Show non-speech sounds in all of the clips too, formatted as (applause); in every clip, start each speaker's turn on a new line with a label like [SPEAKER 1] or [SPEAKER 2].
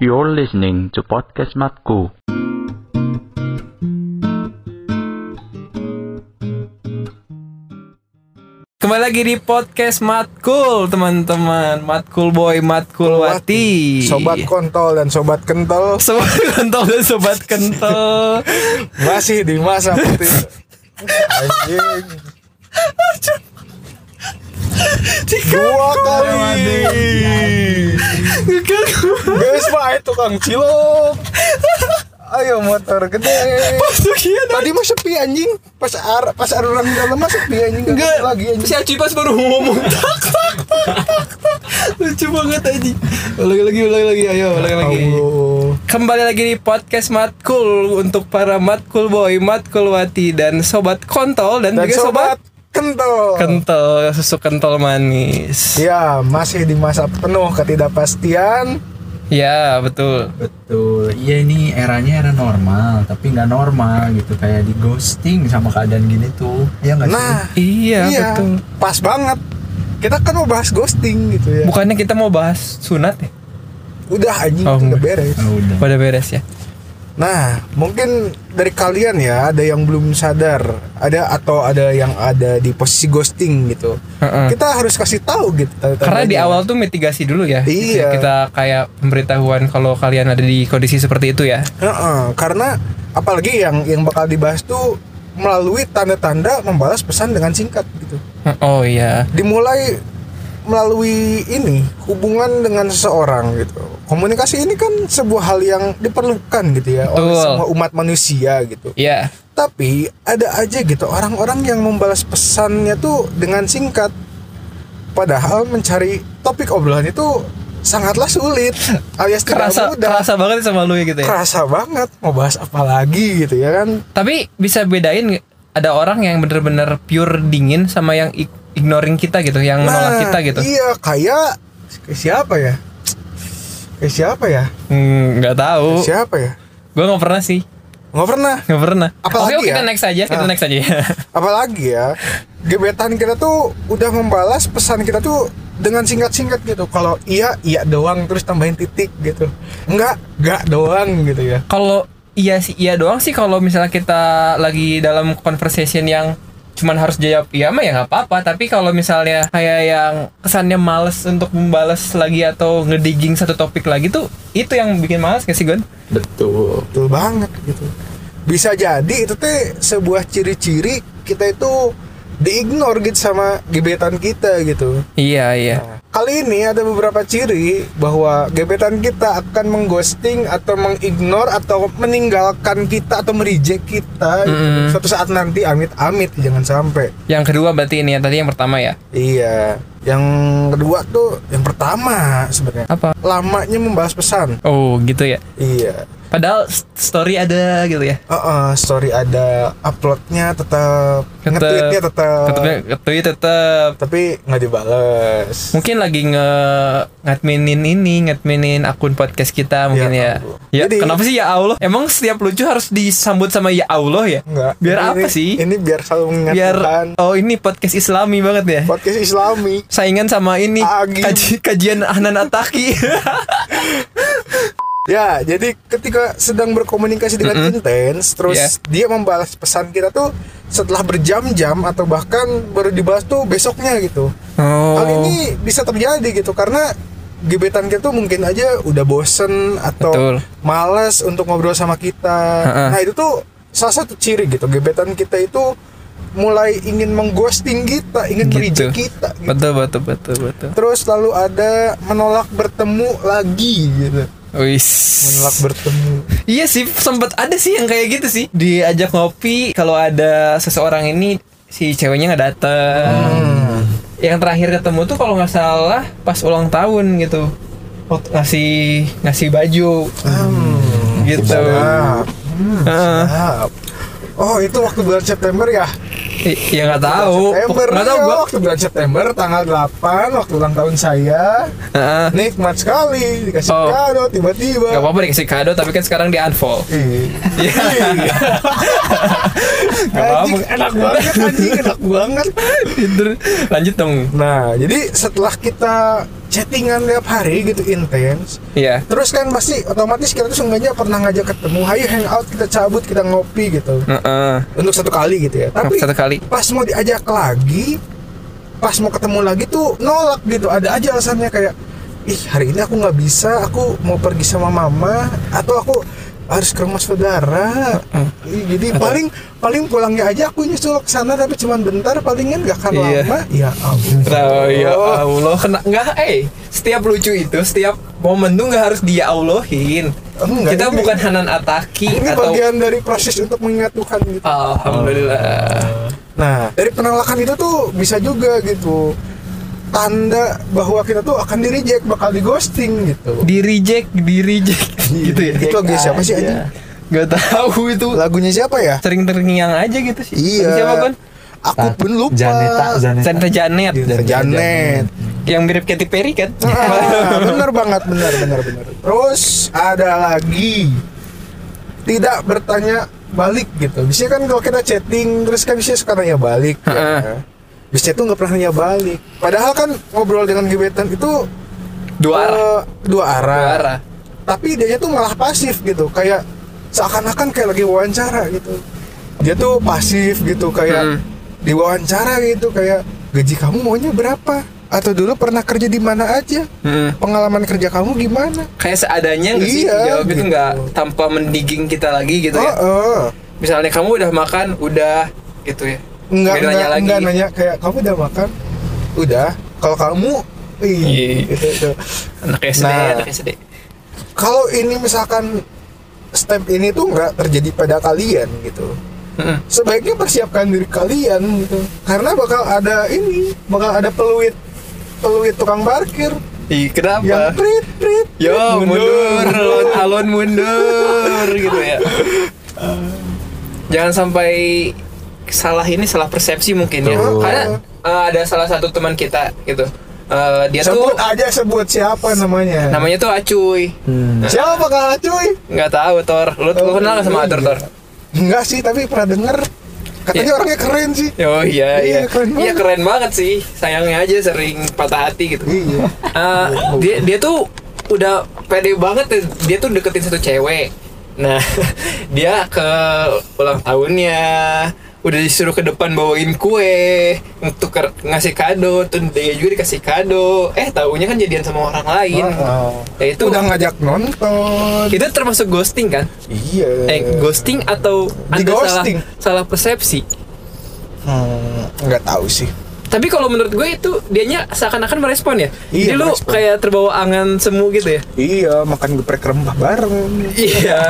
[SPEAKER 1] You're listening to podcast Matku.
[SPEAKER 2] Kembali lagi di podcast Matkul teman-teman Matkul Boy, Matkul Wati
[SPEAKER 3] Sobat kontol dan sobat kental
[SPEAKER 2] Sobat kontol dan sobat kental (laughs)
[SPEAKER 3] masih di masa putih. Anjing. (laughs) Dua kali. Guys, mah itu Kang Cilok. Ayo motor gede. Tadi mah sepi anjing. Pas ar pas ar orang dalam mah sepi anjing Gak
[SPEAKER 2] Enggak,
[SPEAKER 3] lagi anjing.
[SPEAKER 2] si Aci pas baru ngomong tak, tak, tak, tak. Lucu banget aja Ulangi lagi, ulangi lagi, ayo lagi
[SPEAKER 3] Allah.
[SPEAKER 2] Kembali lagi di podcast Matkul Untuk para Matkul Boy, Matkul Wati Dan Sobat Kontol Dan,
[SPEAKER 3] Dan
[SPEAKER 2] juga Sobat
[SPEAKER 3] sobat kental.
[SPEAKER 2] Kental, susu kental manis
[SPEAKER 3] Ya, masih di masa penuh ketidakpastian.
[SPEAKER 2] Ya, betul
[SPEAKER 4] Betul, iya ini eranya era normal, tapi nggak normal gitu kayak di ghosting sama keadaan gini tuh, ya nggak
[SPEAKER 3] Nah,
[SPEAKER 2] Iya,
[SPEAKER 3] iya,
[SPEAKER 2] betul
[SPEAKER 3] pas banget. Kita kan mau bahas ghosting gitu ya.
[SPEAKER 2] Bukannya kita mau bahas sunat ya?
[SPEAKER 3] Udah anjing
[SPEAKER 2] Oh,
[SPEAKER 3] udah beres.
[SPEAKER 4] sih? Oh, udah.
[SPEAKER 2] Pada beres ya?
[SPEAKER 3] Nah, mungkin dari kalian ya ada yang belum sadar, ada atau ada yang ada di posisi ghosting gitu.
[SPEAKER 2] Heeh.
[SPEAKER 3] Kita harus kasih tahu gitu.
[SPEAKER 2] Karena di awal tuh mitigasi dulu ya. gitu ya.
[SPEAKER 3] Iya.
[SPEAKER 2] Kita kayak pemberitahuan kalau kalian ada di kondisi seperti itu ya.
[SPEAKER 3] Heeh, karena apalagi yang yang bakal dibahas tuh melalui tanda-tanda membalas pesan dengan singkat gitu.
[SPEAKER 2] Oh iya.
[SPEAKER 3] Dimulai melalui ini hubungan dengan seseorang gitu. Komunikasi ini kan sebuah hal yang diperlukan gitu ya oleh
[SPEAKER 2] Betul.
[SPEAKER 3] semua umat manusia gitu.
[SPEAKER 2] Iya.
[SPEAKER 3] Tapi ada aja gitu orang-orang yang membalas pesannya tuh dengan singkat. Padahal mencari topik obrolan itu sangatlah sulit alias
[SPEAKER 2] Kerasa
[SPEAKER 3] mudah.
[SPEAKER 2] kerasa banget sama lu ya gitu ya.
[SPEAKER 3] Kerasa banget mau bahas apa lagi gitu ya kan.
[SPEAKER 2] Tapi bisa bedain ada orang yang bener-bener pure dingin sama yang ignoring kita gitu, yang menolak kita gitu.
[SPEAKER 3] Iya kayak kayak siapa ya? Kayak siapa ya?
[SPEAKER 2] Hmm, nggak tahu.
[SPEAKER 3] Siapa ya?
[SPEAKER 2] Gue nggak pernah sih.
[SPEAKER 3] Nggak pernah.
[SPEAKER 2] Nggak pernah.
[SPEAKER 3] Apalagi
[SPEAKER 2] Oke, oke, kita
[SPEAKER 3] ya?
[SPEAKER 2] next aja. Kita
[SPEAKER 3] Ah.
[SPEAKER 2] next aja ya. (laughs)
[SPEAKER 3] Apalagi ya gebetan kita tuh udah membalas pesan kita tuh dengan singkat-singkat gitu. Kalau iya iya doang terus tambahin titik gitu. Enggak, enggak doang gitu ya.
[SPEAKER 2] kalau iya sih iya doang sih kalau misalnya kita lagi dalam conversation yang cuman harus jawab iya mah ya nggak apa-apa tapi kalau misalnya kayak yang kesannya males untuk membalas lagi atau ngedigging satu topik lagi tuh itu yang bikin males gak sih Gon?
[SPEAKER 4] Betul.
[SPEAKER 3] Betul banget gitu. Bisa jadi itu teh sebuah ciri-ciri kita itu diignore gitu sama gebetan kita gitu.
[SPEAKER 2] Iya iya
[SPEAKER 3] Nah, kali ini ada beberapa ciri bahwa gebetan kita akan mengghosting atau mengignore atau meninggalkan kita atau mereject kita gitu.
[SPEAKER 2] Mm-mm.
[SPEAKER 3] suatu saat nanti amit-amit jangan sampai.
[SPEAKER 2] yang kedua berarti ini ya tadi yang pertama ya
[SPEAKER 3] Iya. Yang kedua tuh yang pertama sebenarnya
[SPEAKER 2] apa?
[SPEAKER 3] lamanya membalas pesan.
[SPEAKER 2] Oh gitu ya
[SPEAKER 3] Iya.
[SPEAKER 2] Padahal story ada gitu ya?
[SPEAKER 3] Uh, story ada uploadnya tetap
[SPEAKER 2] Tetep.
[SPEAKER 3] nge-tweetnya tetap
[SPEAKER 2] Tetep tweet tetep.
[SPEAKER 3] Tapi nggak dibales.
[SPEAKER 2] Mungkin lagi nge ngadminin ini ngadminin akun podcast kita mungkin
[SPEAKER 3] Ya.
[SPEAKER 2] Ya ya
[SPEAKER 3] Jadi-
[SPEAKER 2] kenapa sih ya Allah? Emang setiap lucu harus disambut sama ya Allah ya?
[SPEAKER 3] Enggak.
[SPEAKER 2] Biar
[SPEAKER 3] Ini-
[SPEAKER 2] apa sih?
[SPEAKER 3] Ini biar selalu mengingat
[SPEAKER 2] biar oh ini podcast Islami banget ya?
[SPEAKER 3] Podcast Islami.
[SPEAKER 2] saingan sama ini
[SPEAKER 3] Agim.
[SPEAKER 2] kaji, kajian Hanan Ataki (laughs)
[SPEAKER 3] Ya, jadi ketika sedang berkomunikasi dengan intens, terus
[SPEAKER 2] Iya.
[SPEAKER 3] dia membalas pesan kita tuh setelah berjam-jam atau bahkan baru dibalas tuh besoknya gitu. Hal
[SPEAKER 2] oh
[SPEAKER 3] ini bisa terjadi gitu karena gebetan kita tuh mungkin aja udah bosen atau
[SPEAKER 2] Betul.
[SPEAKER 3] malas untuk ngobrol sama kita.
[SPEAKER 2] Ha-ha.
[SPEAKER 3] Nah, itu tuh salah satu ciri gitu. Gebetan kita itu mulai ingin mengghosting kita, ingin
[SPEAKER 2] Gitu.
[SPEAKER 3] kita gitu.
[SPEAKER 2] betul betul betul betul
[SPEAKER 3] Terus lalu ada menolak bertemu lagi gitu.
[SPEAKER 2] Wis.
[SPEAKER 3] Menolak bertemu.
[SPEAKER 2] Iya sih, sempat ada sih yang kayak gitu sih. Diajak ngopi, kalau ada seseorang ini si ceweknya nggak dateng.
[SPEAKER 3] Hmm.
[SPEAKER 2] Yang terakhir ketemu tuh kalau nggak salah pas ulang tahun gitu. Ngasih ngasih baju
[SPEAKER 3] Hmm.
[SPEAKER 2] gitu.
[SPEAKER 3] Sedap. Hmm, sedap. Oh, itu waktu bulan September ya?
[SPEAKER 2] I- Ya nggak tahu.
[SPEAKER 3] September.
[SPEAKER 2] Nggak tahu
[SPEAKER 3] ya,
[SPEAKER 2] gua.
[SPEAKER 3] waktu bulan September tanggal 8 waktu ulang tahun saya.
[SPEAKER 2] Heeh.
[SPEAKER 3] Nikmat sekali dikasih
[SPEAKER 2] Oh.
[SPEAKER 3] kado tiba-tiba.
[SPEAKER 2] Gak apa-apa dikasih kado tapi kan sekarang di unfold.
[SPEAKER 3] Iya.
[SPEAKER 2] Iya. (laughs) Gak
[SPEAKER 3] Anjing,
[SPEAKER 2] apa-apa.
[SPEAKER 3] enak banget anjing, enak banget.
[SPEAKER 2] Lanjut dong.
[SPEAKER 3] Nah, jadi setelah kita chattingan tiap hari gitu intens
[SPEAKER 2] Iya.
[SPEAKER 3] terus kan pasti otomatis kita tuh seenggaknya pernah ngajak ketemu ayo hangout kita cabut kita ngopi gitu
[SPEAKER 2] Heeh.
[SPEAKER 3] untuk satu kali gitu ya tapi
[SPEAKER 2] Satu kali.
[SPEAKER 3] pas mau diajak lagi pas mau ketemu lagi tuh nolak gitu ada aja alasannya kayak ih hari ini aku nggak bisa aku mau pergi sama mama atau aku harus ke rumah saudara jadi paling paling pulangnya aja aku nyusul ke sana tapi cuman bentar palingan gak akan
[SPEAKER 2] Iya.
[SPEAKER 3] lama ya
[SPEAKER 2] Oh ya Allah, kena nggak? Eh, setiap lucu itu, setiap momen tuh nggak harus dia Allahin.
[SPEAKER 3] Enggak,
[SPEAKER 2] Kita
[SPEAKER 3] ini-
[SPEAKER 2] bukan Hanan Ataki
[SPEAKER 3] ini
[SPEAKER 2] atau
[SPEAKER 3] bagian dari proses untuk mengingat Tuhan gitu
[SPEAKER 2] Alhamdulillah.
[SPEAKER 3] Nah, dari penolakan itu tuh bisa juga gitu. Tanda bahwa kita tuh akan di reject, bakal di ghosting gitu.
[SPEAKER 2] Di reject, di reject (laughs) gitu ya.
[SPEAKER 3] Itu lagu siapa sih
[SPEAKER 4] aja.
[SPEAKER 3] aja?
[SPEAKER 2] Gak tahu itu.
[SPEAKER 3] Lagunya siapa ya?
[SPEAKER 2] Sering terngiang aja gitu sih.
[SPEAKER 3] Iya.
[SPEAKER 2] Siapa kan?
[SPEAKER 3] Aku pun lupa.
[SPEAKER 4] Janeta, Janeta.
[SPEAKER 2] Santa Janet.
[SPEAKER 3] Janeta Janet.
[SPEAKER 2] Yang mirip Katy Perry kan?
[SPEAKER 3] Ah, (laughs) bener banget, bener, bener, bener. Terus ada lagi tidak bertanya balik gitu. Biasanya kan kalau kita chatting terus kan biasanya suka nanya balik. Ya. Biasanya tuh nggak pernah nanya balik. Padahal kan ngobrol dengan gebetan itu
[SPEAKER 2] Dua arah.
[SPEAKER 3] eh, dua arah.
[SPEAKER 2] Dua arah.
[SPEAKER 3] Tapi dia tuh malah pasif gitu, kayak seakan-akan kayak lagi wawancara gitu. Dia tuh pasif gitu, kayak
[SPEAKER 2] Hmm.
[SPEAKER 3] diwawancara gitu, kayak gaji kamu maunya berapa? Atau dulu pernah kerja di mana aja?
[SPEAKER 2] Hmm.
[SPEAKER 3] Pengalaman kerja kamu gimana?
[SPEAKER 2] Kayak seadanya nggak sih
[SPEAKER 3] Iya,
[SPEAKER 2] jawab itu
[SPEAKER 3] gitu.
[SPEAKER 2] nggak tanpa mendigging kita lagi gitu
[SPEAKER 3] oh,
[SPEAKER 2] ya.
[SPEAKER 3] oh.
[SPEAKER 2] Misalnya kamu udah makan, udah gitu ya.
[SPEAKER 3] Enggak,
[SPEAKER 2] Nggak nanya
[SPEAKER 3] enggak,
[SPEAKER 2] lagi.
[SPEAKER 3] enggak nanya kayak kamu udah makan? Udah. Kalau kamu, ih,
[SPEAKER 2] Iya.
[SPEAKER 3] gitu, gitu.
[SPEAKER 2] Anak SD,
[SPEAKER 3] Nah.
[SPEAKER 2] anak SD.
[SPEAKER 3] Kalau ini misalkan step ini tuh nggak terjadi pada kalian gitu.
[SPEAKER 2] Mm-mm.
[SPEAKER 3] sebaiknya persiapkan diri kalian gitu karena bakal ada ini bakal ada peluit peluit tukang parkir
[SPEAKER 2] Ih, kenapa?
[SPEAKER 3] yang prit prit
[SPEAKER 2] Yo,
[SPEAKER 3] prit,
[SPEAKER 2] mundur, (laughs) alon, mundur gitu ya. Jangan sampai salah ini salah persepsi mungkin ya. Karena eh, ada salah satu teman kita gitu. Eh, dia
[SPEAKER 3] sebut
[SPEAKER 2] tuh
[SPEAKER 3] aja sebut siapa namanya
[SPEAKER 2] namanya tuh Acuy.
[SPEAKER 4] Hmm.
[SPEAKER 3] siapa kak cuy
[SPEAKER 2] Nggak tahu Tor. Lu, lu kenal nggak sama Atur Tor?
[SPEAKER 3] enggak sih tapi pernah denger katanya
[SPEAKER 2] Iya.
[SPEAKER 3] orangnya keren sih
[SPEAKER 2] Oh iya
[SPEAKER 3] Iya,
[SPEAKER 2] iya.
[SPEAKER 3] keren
[SPEAKER 2] Iya
[SPEAKER 3] banget.
[SPEAKER 2] keren banget sih. Sayangnya aja sering patah hati gitu.
[SPEAKER 3] iya
[SPEAKER 2] Eh, dia dia tuh udah pede banget ya. dia tuh deketin satu cewek nah (laughs) dia ke ulang tahunnya udah disuruh ke depan bawain kue untuk ngasih kado tuh dia juga dikasih kado. Eh taunya kan jadian sama orang lain.
[SPEAKER 3] Oh,
[SPEAKER 2] ya itu
[SPEAKER 3] udah ngajak nonton.
[SPEAKER 2] Itu termasuk ghosting kan?
[SPEAKER 3] Iya.
[SPEAKER 2] Eh ghosting atau
[SPEAKER 3] Di
[SPEAKER 2] anda salah
[SPEAKER 3] ghosting.
[SPEAKER 2] salah persepsi?
[SPEAKER 3] Hmm, nggak tahu sih
[SPEAKER 2] tapi kalau menurut gue itu dianya seakan-akan merespon ya
[SPEAKER 3] Iya,
[SPEAKER 2] jadi lu
[SPEAKER 3] merespon.
[SPEAKER 2] kayak terbawa angan semu gitu ya
[SPEAKER 3] iya makan geprek rempah bareng
[SPEAKER 2] iya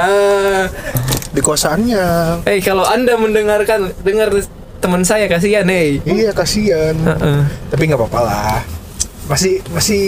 [SPEAKER 3] di kosannya
[SPEAKER 2] Eh kalau anda mendengarkan dengar teman saya kasihan eh.
[SPEAKER 3] iya kasihan
[SPEAKER 2] Heeh.
[SPEAKER 3] tapi nggak apa-apa lah masih masih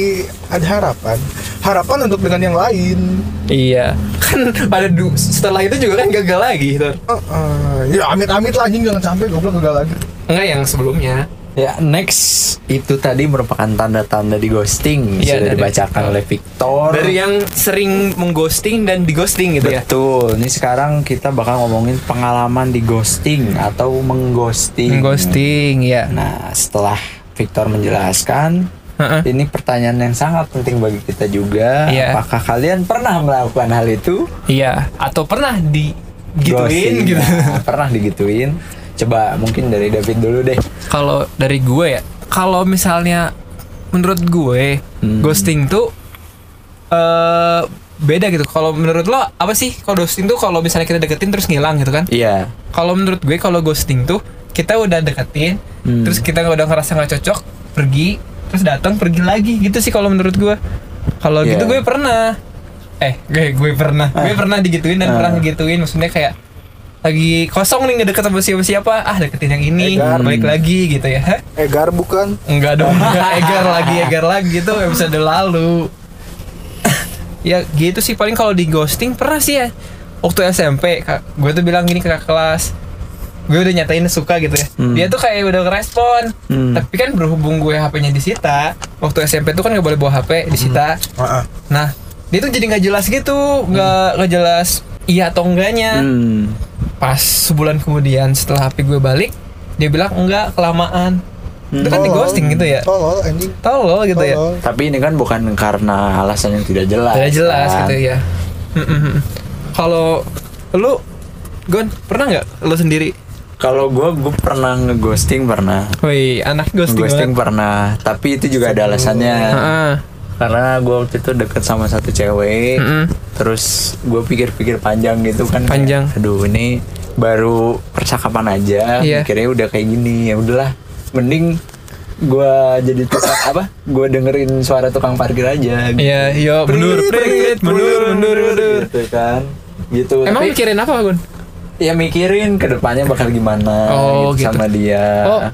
[SPEAKER 3] ada harapan harapan untuk dengan yang lain
[SPEAKER 2] Iya. Kan pada du- setelah itu juga kan gagal lagi.
[SPEAKER 3] Uh, uh, ya amit-amit lah anjing jangan sampai goblok gagal lagi
[SPEAKER 2] Enggak yang sebelumnya.
[SPEAKER 4] Ya, next itu tadi merupakan tanda-tanda di ghosting
[SPEAKER 2] Iya,
[SPEAKER 4] sudah dibacakan oleh Victor.
[SPEAKER 2] Dari yang sering mengghosting dan dighosting gitu ya.
[SPEAKER 4] Betul. Ini sekarang kita bakal ngomongin pengalaman di ghosting atau mengghosting.
[SPEAKER 2] Mengghosting ya.
[SPEAKER 4] Nah, setelah Victor menjelaskan,
[SPEAKER 2] Heeh.
[SPEAKER 4] ini pertanyaan yang sangat penting bagi kita juga.
[SPEAKER 2] Iya.
[SPEAKER 4] Apakah kalian pernah melakukan hal itu?
[SPEAKER 2] Iya. Atau pernah digituin
[SPEAKER 4] Ghosting.
[SPEAKER 2] gitu.
[SPEAKER 4] Nah, pernah digituin. Coba mungkin dari David dulu deh.
[SPEAKER 2] Kalau dari gue ya, kalau misalnya menurut gue
[SPEAKER 4] Hmm.
[SPEAKER 2] ghosting tuh eh beda gitu. Kalau menurut lo apa sih kalau ghosting tuh kalau misalnya kita deketin terus ngilang gitu kan?
[SPEAKER 4] Iya.
[SPEAKER 2] kalau menurut gue kalau ghosting tuh kita udah deketin
[SPEAKER 4] Hmm.
[SPEAKER 2] terus kita udah ngerasa nggak cocok pergi terus datang pergi lagi gitu sih kalau menurut gue kalau
[SPEAKER 4] Iya.
[SPEAKER 2] gitu gue pernah eh gue gue pernah gue pernah digituin dan
[SPEAKER 4] Ah.
[SPEAKER 2] pernah ngegituin maksudnya kayak lagi kosong nih nggak deket sama siapa siapa ah deketin yang ini
[SPEAKER 3] Egar.
[SPEAKER 2] balik lagi gitu ya Hah?
[SPEAKER 3] Egar bukan
[SPEAKER 2] enggak dong (laughs) enggak egar lagi egar lagi itu episode lalu (laughs) ya gitu sih paling kalau di ghosting pernah sih ya waktu SMP kak gue tuh bilang gini ke kakak kelas gue udah nyatain suka gitu ya
[SPEAKER 4] Hmm.
[SPEAKER 2] dia tuh kayak udah ngerespon
[SPEAKER 4] Hmm.
[SPEAKER 2] tapi kan berhubung gue HP-nya disita waktu SMP tuh kan nggak boleh bawa HP disita
[SPEAKER 3] Ah, ah.
[SPEAKER 2] nah dia tuh jadi nggak jelas gitu nggak nggak jelas iya atau enggaknya
[SPEAKER 4] Hmm.
[SPEAKER 2] pas sebulan kemudian setelah HP gue balik dia bilang enggak kelamaan Itu kan di ghosting gitu ya.
[SPEAKER 3] Tolol anjing.
[SPEAKER 2] Tolol gitu ya.
[SPEAKER 3] Tolol.
[SPEAKER 4] Tapi ini kan bukan karena alasan yang tidak jelas.
[SPEAKER 2] Tidak jelas
[SPEAKER 4] kan?
[SPEAKER 2] gitu ya. Mm-mm. Kalau lu Gon, pernah nggak lu sendiri?
[SPEAKER 4] Kalau gue gue pernah ngeghosting pernah.
[SPEAKER 2] Woi, anak ghosting.
[SPEAKER 4] Ghosting
[SPEAKER 2] banget.
[SPEAKER 4] pernah, tapi itu juga ada alasannya.
[SPEAKER 2] Heeh.
[SPEAKER 4] Karena gue waktu itu deket sama satu cewek,
[SPEAKER 2] Mm-mm.
[SPEAKER 4] terus gue pikir-pikir panjang gitu kan.
[SPEAKER 2] Panjang.
[SPEAKER 4] kayak, Aduh ini baru percakapan aja,
[SPEAKER 2] Iya.
[SPEAKER 4] mikirnya udah kayak gini ya udahlah, mending gue jadi tukang (coughs) apa? Gue dengerin suara tukang parkir aja. Gitu.
[SPEAKER 2] Iya, yo mundur, mundur, mundur, mundur.
[SPEAKER 4] Gitu kan, gitu.
[SPEAKER 2] Emang
[SPEAKER 4] Tapi-
[SPEAKER 2] mikirin apa, Gun?
[SPEAKER 4] ya mikirin ke depannya bakal gimana
[SPEAKER 2] Oh,
[SPEAKER 4] gitu,
[SPEAKER 2] gitu.
[SPEAKER 4] sama dia.
[SPEAKER 2] Oh. Oh,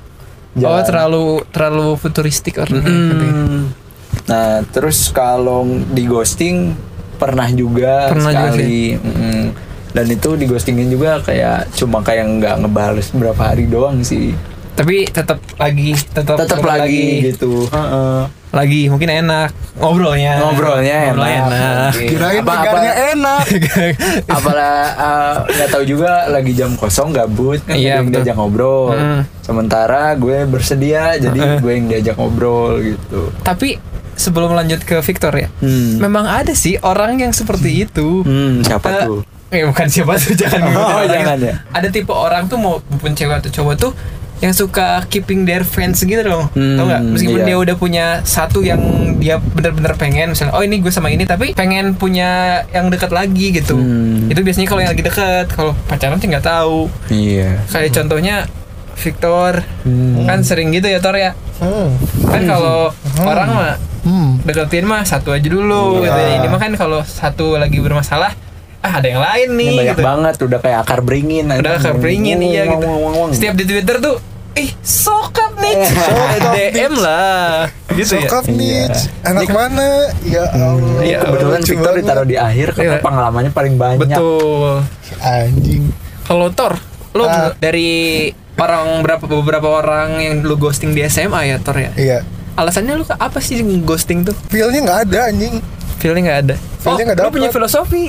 [SPEAKER 4] Jalan.
[SPEAKER 2] terlalu terlalu futuristik orangnya. gitu ya.
[SPEAKER 4] Mm. Nah, terus kalau di ghosting pernah juga
[SPEAKER 2] Pernah juga
[SPEAKER 4] sekali. Mm. Dan itu di ghostingin juga kayak cuma kayak nggak ngebales berapa hari doang sih.
[SPEAKER 2] Tapi tetap lagi, tetap
[SPEAKER 4] Tetap lagi, gitu. Heeh.
[SPEAKER 2] Lagi mungkin enak ngobrolnya.
[SPEAKER 4] Ngobrolnya
[SPEAKER 2] Ngobrolnya
[SPEAKER 4] enak.
[SPEAKER 2] enak.
[SPEAKER 3] Kirain
[SPEAKER 4] Apa- apa-
[SPEAKER 3] enak. (laughs)
[SPEAKER 4] Apalah eh, nggak tahu juga lagi jam kosong gabut kan
[SPEAKER 2] Iya,
[SPEAKER 4] gue yang diajak ngobrol.
[SPEAKER 2] Mm.
[SPEAKER 4] Sementara gue bersedia jadi
[SPEAKER 2] Heeh.
[SPEAKER 4] gue yang diajak ngobrol gitu.
[SPEAKER 2] Tapi sebelum lanjut ke Victor ya,
[SPEAKER 4] Hmm.
[SPEAKER 2] memang ada sih orang yang seperti itu.
[SPEAKER 4] Hmm, siapa
[SPEAKER 2] Eh,
[SPEAKER 4] tuh?
[SPEAKER 2] Eh bukan siapa tuh (laughs) jangan
[SPEAKER 4] Oh, jangan ya.
[SPEAKER 2] Ada tipe orang tuh mau pun cewek atau cowok tuh yang suka keeping their fans gitu dong.
[SPEAKER 4] Hmm,
[SPEAKER 2] Tau nggak? Meskipun
[SPEAKER 4] iya.
[SPEAKER 2] dia udah punya satu yang dia bener-bener pengen misalnya oh ini gue sama ini tapi pengen punya yang dekat lagi gitu.
[SPEAKER 4] Hmm.
[SPEAKER 2] Itu biasanya kalau yang lagi deket, kalau pacaran sih nggak tahu.
[SPEAKER 4] Iya.
[SPEAKER 2] Kayak contohnya Victor
[SPEAKER 4] Hmm.
[SPEAKER 2] kan sering gitu ya Tor ya.
[SPEAKER 3] Hmm.
[SPEAKER 2] Kan kalau orang mah
[SPEAKER 3] Hmm.
[SPEAKER 2] deketin mah satu aja dulu
[SPEAKER 3] Iya.
[SPEAKER 2] gitu. Ini mah kan kalau satu lagi bermasalah, ah ada yang lain nih.
[SPEAKER 4] Ini banyak
[SPEAKER 2] gitu.
[SPEAKER 4] banget udah kayak akar beringin
[SPEAKER 2] Udah
[SPEAKER 4] anjing.
[SPEAKER 2] keperingin iya gitu.
[SPEAKER 4] wong, wong, wong.
[SPEAKER 2] Setiap di Twitter tuh, ih sokap nih,
[SPEAKER 3] Sokap (laughs)
[SPEAKER 2] DM lah, gitu ya.
[SPEAKER 3] Sokap nih,
[SPEAKER 4] Iya.
[SPEAKER 3] anak mana? Ya Allah.
[SPEAKER 2] Iya,
[SPEAKER 4] Kebetulan Victor
[SPEAKER 3] banget.
[SPEAKER 4] ditaruh di akhir karena
[SPEAKER 2] Iya.
[SPEAKER 4] pengalamannya paling banyak.
[SPEAKER 2] Betul.
[SPEAKER 3] Anjing.
[SPEAKER 2] Kalau Thor, lo
[SPEAKER 3] Ah.
[SPEAKER 2] dari orang berapa beberapa orang yang lu ghosting di SMA ya Thor ya?
[SPEAKER 3] Iya.
[SPEAKER 2] Alasannya lu apa sih ghosting tuh?
[SPEAKER 3] Feelnya nggak ada anjing.
[SPEAKER 2] Feelnya nggak ada.
[SPEAKER 3] Feelnya nggak
[SPEAKER 2] lu
[SPEAKER 3] dapet.
[SPEAKER 2] punya filosofi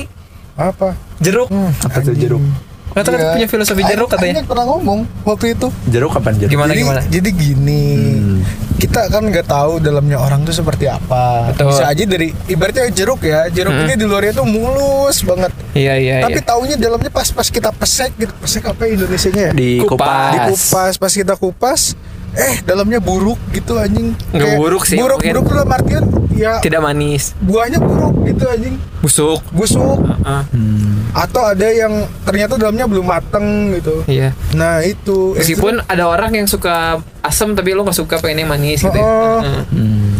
[SPEAKER 3] Apa?
[SPEAKER 2] jeruk.
[SPEAKER 4] Apa tuh jeruk?
[SPEAKER 2] Tahu
[SPEAKER 3] Iya.
[SPEAKER 2] punya filosofi jeruk katanya.
[SPEAKER 3] Aing pernah ngomong waktu itu.
[SPEAKER 4] Jeruk kapan jeruk?
[SPEAKER 2] Gimana
[SPEAKER 3] jadi,
[SPEAKER 2] gimana?
[SPEAKER 3] jadi gini,
[SPEAKER 4] Hmm.
[SPEAKER 3] kita kan nggak tahu dalamnya orang tuh seperti apa.
[SPEAKER 2] Betul.
[SPEAKER 3] Bisa aja dari ibaratnya jeruk ya, jeruk
[SPEAKER 2] Hmm.
[SPEAKER 3] ini di luarnya tuh mulus banget.
[SPEAKER 2] Iya iya.
[SPEAKER 3] Tapi
[SPEAKER 2] iya.
[SPEAKER 3] taunya dalamnya pas pas kita pesek gitu, pesek apa ya Indonesianya ya?
[SPEAKER 4] Di
[SPEAKER 2] Kupas.
[SPEAKER 4] kupas.
[SPEAKER 3] Dikupas, pas kita kupas, eh dalamnya buruk gitu anjing.
[SPEAKER 2] Nggak
[SPEAKER 3] Kayak
[SPEAKER 2] buruk sih,
[SPEAKER 3] Buruk
[SPEAKER 2] mungkin.
[SPEAKER 3] buruk tuh dalam artian ya
[SPEAKER 2] Tidak manis,
[SPEAKER 3] buahnya buruk gitu anjing,
[SPEAKER 2] busuk.
[SPEAKER 3] busuk.
[SPEAKER 2] Ah,
[SPEAKER 4] Hmm.
[SPEAKER 3] Atau ada yang ternyata dalamnya belum mateng gitu.
[SPEAKER 2] iya.
[SPEAKER 3] Nah itu.
[SPEAKER 2] Meskipun ada orang yang suka asam tapi lo nggak suka pengen yang manis gitu. ya.
[SPEAKER 3] Oh.
[SPEAKER 2] Heeh.
[SPEAKER 4] Hmm.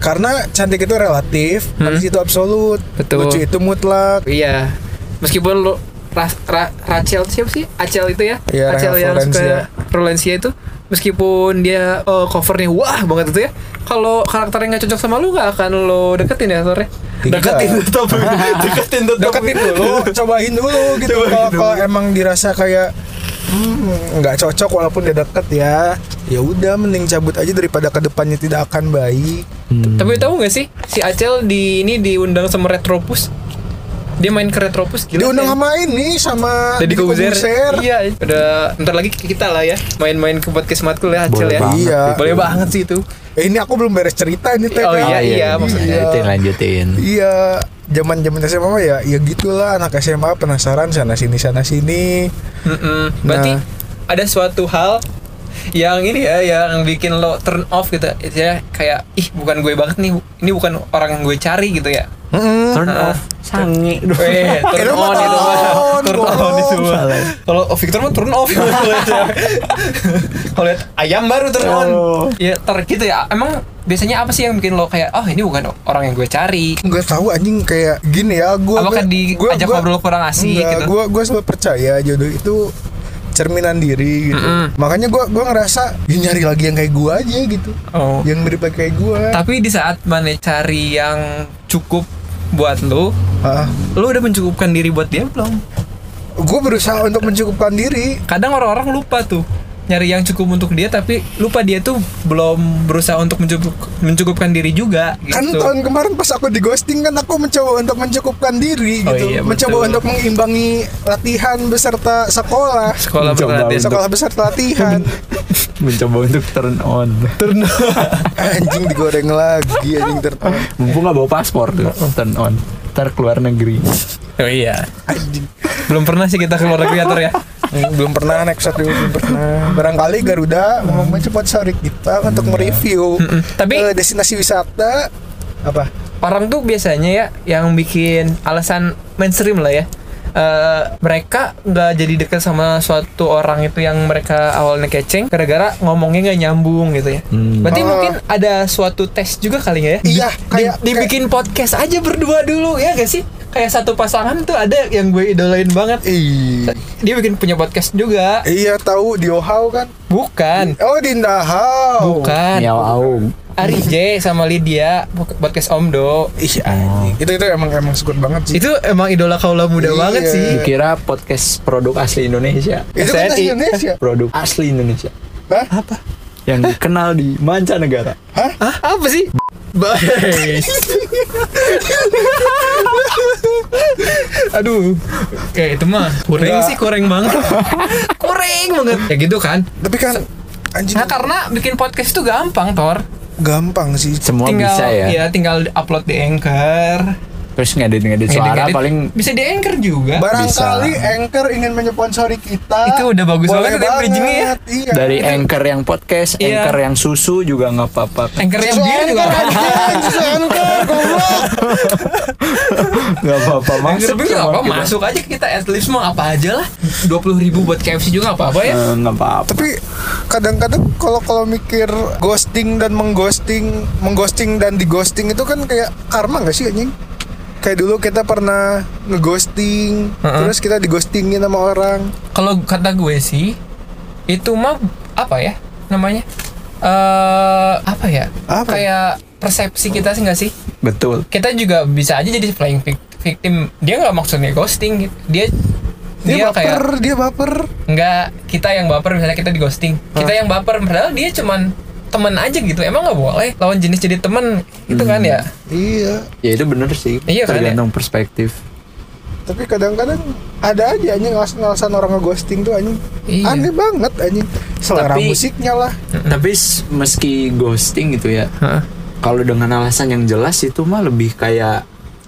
[SPEAKER 3] karena cantik itu relatif,
[SPEAKER 2] Hmm.
[SPEAKER 3] manis itu absolut,
[SPEAKER 2] Betul.
[SPEAKER 3] lucu itu mutlak.
[SPEAKER 2] Iya. Meskipun lo Ra, Ra- Rachel siapa sih? Acel itu ya?
[SPEAKER 3] Iya,
[SPEAKER 2] Acel yang
[SPEAKER 3] Florencia.
[SPEAKER 2] suka Rolencia itu meskipun dia eh, covernya wah banget itu ya. Kalau karakternya nggak cocok sama lu nggak akan lo deketin ya sore.
[SPEAKER 3] Tidak.
[SPEAKER 2] Deketin tetap. (laughs) deketin tetap.
[SPEAKER 3] Deketin dulu, cobain dulu gitu.
[SPEAKER 2] Cobain
[SPEAKER 3] Kalau
[SPEAKER 2] dulu.
[SPEAKER 3] kalau emang dirasa kayak hmm, nggak cocok walaupun dia deket ya, ya udah mending cabut aja daripada ke depannya tidak akan baik.
[SPEAKER 4] Hmm.
[SPEAKER 2] Tapi tahu nggak sih si Acel di ini diundang sama Retropus. Dia main ke Retropus gila.
[SPEAKER 3] Diundang
[SPEAKER 2] sih.
[SPEAKER 3] sama ini sama
[SPEAKER 2] Deddy
[SPEAKER 3] Deddy
[SPEAKER 2] Kobuzer. Iya, udah ntar lagi kita lah ya main-main ke podcast matkul ya
[SPEAKER 4] Boleh
[SPEAKER 2] ya.
[SPEAKER 4] banget
[SPEAKER 3] Iya.
[SPEAKER 2] Boleh banget sih itu.
[SPEAKER 3] Eh, ini aku belum beres cerita ini teh.
[SPEAKER 2] Oh,
[SPEAKER 3] Kak.
[SPEAKER 2] iya, iya, maksudnya.
[SPEAKER 4] Lanjutin, lanjutin.
[SPEAKER 3] Iya, zaman zaman SMA mah ya, ya gitulah anak SMA penasaran sana sini sana sini.
[SPEAKER 2] Mm-mm. Berarti
[SPEAKER 3] Nah.
[SPEAKER 2] ada suatu hal yang ini ya yang bikin lo turn off gitu ya kayak ih bukan gue banget nih ini bukan orang yang gue cari gitu ya
[SPEAKER 3] Mm-mm.
[SPEAKER 4] Turn off. Sange. (laughs)
[SPEAKER 2] Eh, turn on itu mah.
[SPEAKER 3] turn,
[SPEAKER 2] turn on itu mah. Kalau oh, Victor mah turn off (laughs) kalau lihat cewek. Kalau lihat ayam baru turn on.
[SPEAKER 4] Oh.
[SPEAKER 2] Ya ter gitu ya. Emang biasanya apa sih yang bikin lo kayak oh ini bukan orang yang gue cari.
[SPEAKER 3] nggak tahu anjing kayak gini ya gua
[SPEAKER 2] Apakah
[SPEAKER 3] gua-
[SPEAKER 2] diajak ngobrol kurang asik gitu?
[SPEAKER 3] gua gua selalu percaya jodoh itu cerminan diri gitu
[SPEAKER 2] Mm-mm.
[SPEAKER 3] makanya gua gua ngerasa ya nyari lagi yang kayak gua aja gitu
[SPEAKER 2] Oh.
[SPEAKER 3] yang mirip kayak gua
[SPEAKER 2] Tapi di saat mana cari yang cukup buat lo,
[SPEAKER 3] Ah,
[SPEAKER 2] lo udah mencukupkan diri buat dia belum?
[SPEAKER 3] gua berusaha untuk mencukupkan diri.
[SPEAKER 2] Kadang orang-orang lupa tuh nyari yang cukup untuk dia tapi lupa dia tuh belum berusaha untuk mencukup, mencukupkan diri juga gitu.
[SPEAKER 3] kan tahun kemarin pas aku di ghosting kan aku mencoba untuk mencukupkan diri
[SPEAKER 2] Oh
[SPEAKER 3] gitu.
[SPEAKER 2] iya,
[SPEAKER 3] mencoba
[SPEAKER 2] betul.
[SPEAKER 3] untuk mengimbangi latihan beserta sekolah.
[SPEAKER 2] Sekolah
[SPEAKER 4] Mencoba
[SPEAKER 2] berlatih
[SPEAKER 3] sekolah beserta latihan. (laughs)
[SPEAKER 4] Mencoba untuk turn on. (laughs)
[SPEAKER 3] Anjing digoreng lagi anjing ter
[SPEAKER 4] mumpung nggak bawa paspor tuh turn on. Ntar keluar negeri.
[SPEAKER 2] Oh iya.
[SPEAKER 3] anjing.
[SPEAKER 2] Belum pernah sih kita keluar negeri atur ya.
[SPEAKER 3] Belum pernah naik pesawat dulu belum pernah barangkali Garuda mau mencoba sorry kita untuk mereview
[SPEAKER 2] Tapi-
[SPEAKER 3] eh, destinasi wisata apa
[SPEAKER 2] Orang tuh biasanya ya yang bikin alasan mainstream lah ya. eh, mereka nggak jadi dekat sama suatu orang itu yang mereka awalnya keceng gara-gara ngomongnya nggak nyambung gitu ya.
[SPEAKER 4] Hmm.
[SPEAKER 2] Berarti
[SPEAKER 3] Oh.
[SPEAKER 2] mungkin ada suatu tes juga kali ya?
[SPEAKER 3] Iya,
[SPEAKER 2] Di-
[SPEAKER 3] kayak-
[SPEAKER 2] dibikin podcast aja berdua dulu ya gak sih? Kayak satu pasangan tuh ada yang gue idolain banget.
[SPEAKER 3] Ih,
[SPEAKER 2] Dia bikin punya podcast juga.
[SPEAKER 3] iya tahu di Ohau kan
[SPEAKER 2] Bukan.
[SPEAKER 3] oh di Indahau
[SPEAKER 2] Bukan.
[SPEAKER 4] Miao Aung
[SPEAKER 2] Ari J sama Lydia podcast Omdo.
[SPEAKER 3] Ih, anjing. itu itu emang emang sekut banget sih
[SPEAKER 2] Itu emang idola kaula muda
[SPEAKER 3] Iya.
[SPEAKER 2] banget sih.
[SPEAKER 4] kira podcast produk asli Indonesia
[SPEAKER 3] itu kan
[SPEAKER 2] SNI.
[SPEAKER 3] Indonesia
[SPEAKER 4] produk asli Indonesia
[SPEAKER 3] Hah?
[SPEAKER 2] Apa?
[SPEAKER 4] yang dikenal di mancanegara
[SPEAKER 2] Hah? Apa sih? Baik. Aduh. Kayak itu mah kurang
[SPEAKER 3] Enggak.
[SPEAKER 2] sih, kurang banget. kurang banget. Ya gitu kan.
[SPEAKER 3] tapi kan anjing
[SPEAKER 2] Nah, karena bikin podcast itu gampang, Tor.
[SPEAKER 3] gampang sih
[SPEAKER 4] semua
[SPEAKER 2] tinggal
[SPEAKER 4] bisa ya
[SPEAKER 2] Iya, tinggal upload di Anchor.
[SPEAKER 4] Terus ngedit ngedit suara
[SPEAKER 2] Ngedit-ngedit.
[SPEAKER 4] paling
[SPEAKER 2] bisa di Anchor juga.
[SPEAKER 3] barangkali Anchor ingin menyponsori kita
[SPEAKER 2] Itu udah bagus
[SPEAKER 3] Boleh
[SPEAKER 2] banget ya bridgingnya ya.
[SPEAKER 3] iya.
[SPEAKER 4] dari anchor yang podcast
[SPEAKER 2] Iya.
[SPEAKER 4] anchor yang susu juga nggak apa-apa
[SPEAKER 2] Anchor yang
[SPEAKER 3] Susu
[SPEAKER 2] dia juga
[SPEAKER 3] susu Anchor, goblok.
[SPEAKER 4] nggak apa-apa masuk semua
[SPEAKER 2] apa
[SPEAKER 4] kita.
[SPEAKER 2] masuk aja kita at least mau apa aja lah 20.000 ribu buat KFC juga apa apa ya
[SPEAKER 4] Eh, nggak apa-apa
[SPEAKER 3] tapi kadang-kadang kalau kalau mikir ghosting dan mengghosting mengghosting dan dighosting itu kan kayak karma nggak sih anjing kayak dulu kita pernah ngeghosting
[SPEAKER 2] Heeh.
[SPEAKER 3] terus kita dighostingin sama orang.
[SPEAKER 2] Kalau kata gue sih itu mah apa ya namanya? Eh apa ya?
[SPEAKER 3] Apa?
[SPEAKER 2] kayak persepsi kita sih nggak sih?
[SPEAKER 4] Betul.
[SPEAKER 2] Kita juga bisa aja jadi playing vic- victim. Dia nggak maksudnya ghosting gitu. dia
[SPEAKER 3] dia,
[SPEAKER 2] dia,
[SPEAKER 3] baper
[SPEAKER 2] kayak
[SPEAKER 3] dia baper.
[SPEAKER 2] Nggak kita yang baper misalnya kita di ghosting kita yang baper padahal dia cuman temen aja gitu. Emang nggak boleh lawan jenis jadi temen itu kan ya?
[SPEAKER 3] Iya.
[SPEAKER 4] Ya itu bener sih.
[SPEAKER 2] Iya kan,
[SPEAKER 4] tergantung perspektif.
[SPEAKER 3] Tapi kadang-kadang ada aja anjing alasan alasan orang ngeghosting tuh anjing.
[SPEAKER 2] Iya.
[SPEAKER 3] aneh banget anjing. Selera
[SPEAKER 4] Tapi-
[SPEAKER 3] musiknya lah.
[SPEAKER 4] Tapi meski ghosting gitu ya
[SPEAKER 2] Heeh.
[SPEAKER 4] kalau dengan alasan yang jelas itu mah lebih kayak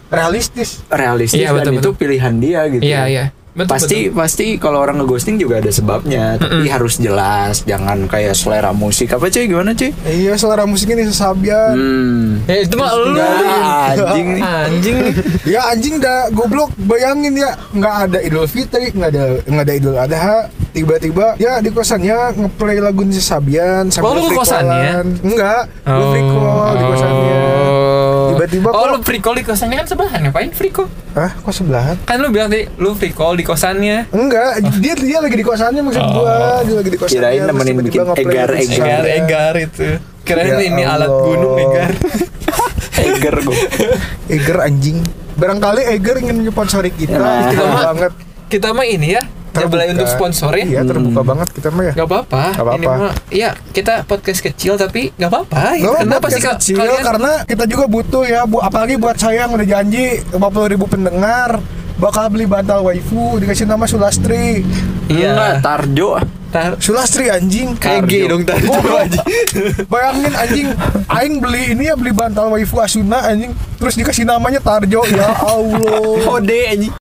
[SPEAKER 3] realistis.
[SPEAKER 4] realistis
[SPEAKER 2] Iya,
[SPEAKER 4] dan
[SPEAKER 2] betul,
[SPEAKER 4] itu
[SPEAKER 2] betul.
[SPEAKER 4] pilihan dia gitu
[SPEAKER 2] iya iya betul,
[SPEAKER 4] pasti
[SPEAKER 2] betul.
[SPEAKER 4] pasti kalau orang ngeghosting juga ada sebabnya. Tapi harus jelas jangan kayak selera musik. Apa cuy? Gimana cuy?
[SPEAKER 3] Iya selera musiknya nih sesabian.
[SPEAKER 4] Hmm.
[SPEAKER 2] ya itu mah lu.
[SPEAKER 4] Anjing. Nih (laughs)
[SPEAKER 2] anjing. Nih
[SPEAKER 3] ya anjing dah goblok. Bayangin ya. Nggak ada idul fitri nggak ada nggak ada idul adha. Tiba-tiba ya di kosannya ngeplay lagu Nisa Sabian
[SPEAKER 2] Oh, lu kosannya?
[SPEAKER 3] enggak lu free call di kosannya Tiba-tiba
[SPEAKER 2] oh
[SPEAKER 3] kok-
[SPEAKER 2] lu free call di kosannya kan sebelahan ngapain free call?
[SPEAKER 3] Ah kok sebelahan?
[SPEAKER 2] Kan lu bilang tadi lu free call di kosannya.
[SPEAKER 3] Enggak dia dia lagi di kosannya maksud gua. Dia lagi di kosannya
[SPEAKER 4] Kirain nemenin bikin egar- egar-
[SPEAKER 2] egar egar itu. Kirain
[SPEAKER 3] Ya
[SPEAKER 2] ini alat
[SPEAKER 3] Allah.
[SPEAKER 2] gunung egar.
[SPEAKER 4] Eger gue
[SPEAKER 3] Eger anjing. Barangkali Eger ingin menyponsori kita.
[SPEAKER 4] Nah.
[SPEAKER 3] kita
[SPEAKER 2] Kita mah-
[SPEAKER 3] banget.
[SPEAKER 2] kita mah ini ya
[SPEAKER 3] Terbuka.
[SPEAKER 2] Untuk sponsor ya
[SPEAKER 3] iya terbuka banget kita mah ya
[SPEAKER 2] Gak apa-apa.
[SPEAKER 3] Nggak apa-apa.
[SPEAKER 2] Ini mah, iya kita podcast kecil tapi gak apa-apa.
[SPEAKER 3] Nggak apa-apa,
[SPEAKER 2] Kenapa sih
[SPEAKER 3] kecil,
[SPEAKER 2] Kalian
[SPEAKER 3] karena kita juga butuh ya bu apalagi buat saya yang udah janji 50 ribu pendengar bakal beli bantal waifu dikasih nama Sulastri
[SPEAKER 2] Iya.
[SPEAKER 4] Enggak, Tarjo
[SPEAKER 2] tar
[SPEAKER 3] Sulastri anjing
[SPEAKER 2] KG dong tar
[SPEAKER 3] Goblok. bayangin anjing aing beli ini ya beli bantal waifu Asuna anjing terus dikasih namanya Tarjo ya (laughs) Allah
[SPEAKER 2] Kode anjing.